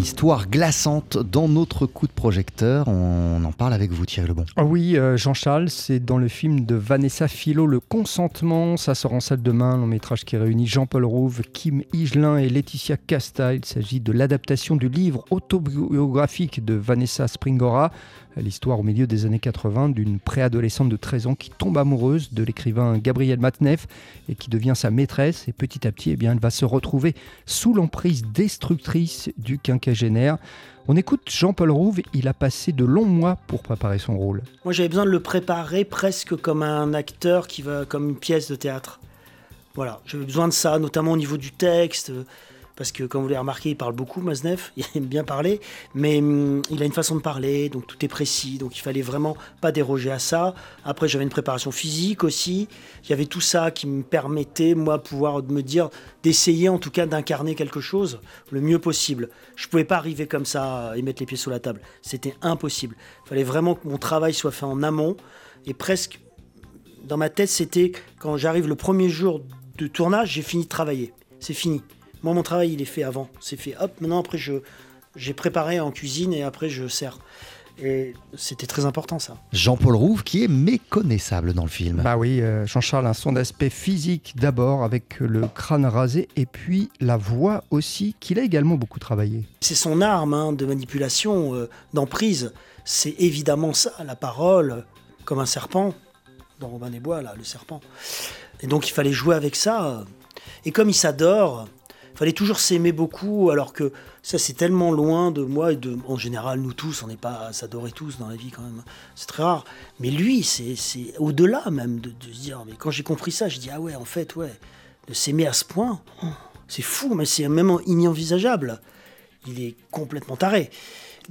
histoire glaçante dans notre coup de projecteur. On en parle avec vous, Thierry Lebon. Ah oui, euh, Jean-Charles, c'est dans le film de Vanessa Philo, Le Consentement. Ça sort en salle demain, long métrage qui réunit Jean-Paul Rouve, Kim Higelin et Laetitia Casta. Il s'agit de l'adaptation du livre autobiographique de Vanessa Springora, l'histoire au milieu des années 80 d'une préadolescente de 13 ans qui tombe amoureuse de l'écrivain Gabriel Matneff et qui devient sa maîtresse. Et petit à petit, eh bien, elle va se retrouver sous l'emprise destructrice du quinquagénaire. On écoute Jean-Paul Rouve, il a passé de longs mois pour préparer son rôle. Moi j'avais besoin de le préparer presque comme un acteur qui va comme une pièce de théâtre. Voilà, j'avais besoin de ça, notamment au niveau du texte, parce que comme vous l'avez remarqué, il parle beaucoup, Maznev, il aime bien parler, mais hum, il a une façon de parler, donc tout est précis, donc il fallait vraiment pas déroger à ça. Après, j'avais une préparation physique aussi, il y avait tout ça qui me permettait, moi, pouvoir me dire, d'essayer en tout cas d'incarner quelque chose le mieux possible. Je pouvais pas arriver comme ça et mettre les pieds sous la table, c'était impossible. Il fallait vraiment que mon travail soit fait en amont, et presque, dans ma tête, c'était quand j'arrive le premier jour de tournage, j'ai fini de travailler. C'est fini. Moi, mon travail, il est fait avant. C'est fait, hop, maintenant, après, je, j'ai préparé en cuisine et après, je sers. Et c'était très important ça. Jean-Paul Rouve qui est méconnaissable dans le film. Bah oui, euh, Jean-Charles, son d'aspect physique d'abord avec le crâne rasé et puis la voix aussi qu'il a également beaucoup travaillé. C'est son arme hein, de manipulation, euh, d'emprise. C'est évidemment ça, la parole, comme un serpent, dans Robin des Bois, là, le serpent. Et donc il fallait jouer avec ça. Et comme il s'adore, fallait toujours s'aimer beaucoup, alors que ça c'est tellement loin de moi et de, en général nous tous, on n'est pas à s'adorer tous dans la vie quand même, c'est très rare. Mais lui, c'est au-delà même de, se dire, mais quand j'ai compris ça, je dis ah ouais, en fait ouais, de s'aimer à ce point, c'est fou, mais c'est même inenvisageable. Il est complètement taré.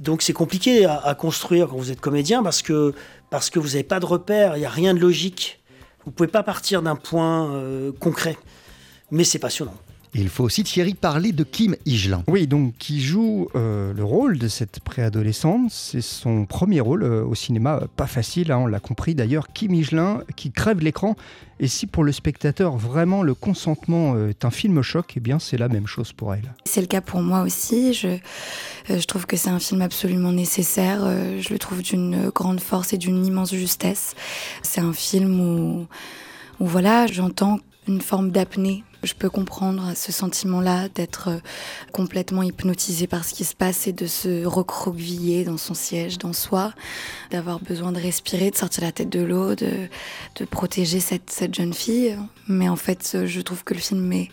Donc c'est compliqué à, construire quand vous êtes comédien parce que parce que vous n'avez pas de repère, il n'y a rien de logique. Vous pouvez pas partir d'un point euh, concret, mais c'est passionnant. Il faut aussi, Thierry, parler de Kim Higelin. Oui, donc qui joue euh, le rôle de cette préadolescente. C'est son premier rôle euh, au cinéma, euh, pas facile, hein, on l'a compris d'ailleurs. Kim Higelin qui crève l'écran. Et si pour le spectateur, vraiment, le consentement est un film choc, eh bien, c'est la même chose pour elle. C'est le cas pour moi aussi. Je, je trouve que c'est un film absolument nécessaire. Je le trouve d'une grande force et d'une immense justesse. C'est un film où, où voilà, j'entends une forme d'apnée je peux comprendre ce sentiment-là d'être euh, complètement hypnotisé par ce qui se passe et de se recroqueviller dans son siège, dans soi, d'avoir besoin de respirer, de sortir la tête de l'eau, de, de, protéger cette, cette, jeune fille. Mais en fait, je trouve que le film est,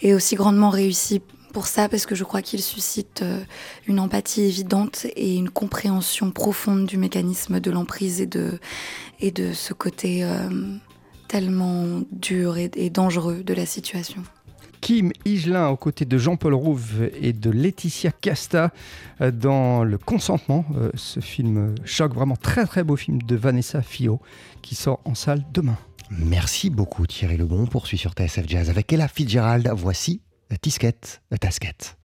est aussi grandement réussi pour ça parce que je crois qu'il suscite euh, une empathie évidente et une compréhension profonde du mécanisme de l'emprise et de, et de ce côté... Euh, tellement dur et, et dangereux de la situation. Kim Higelin aux côtés de Jean-Paul Rouve et de Laetitia Casta euh, dans Le Consentement. Euh, ce film choc, vraiment très très beau film de Vanessa Fio qui sort en salle demain. Merci beaucoup Thierry Lebon. On poursuit sur TSF Jazz avec Ella Fitzgerald. Voici Tisquette, Tasquette.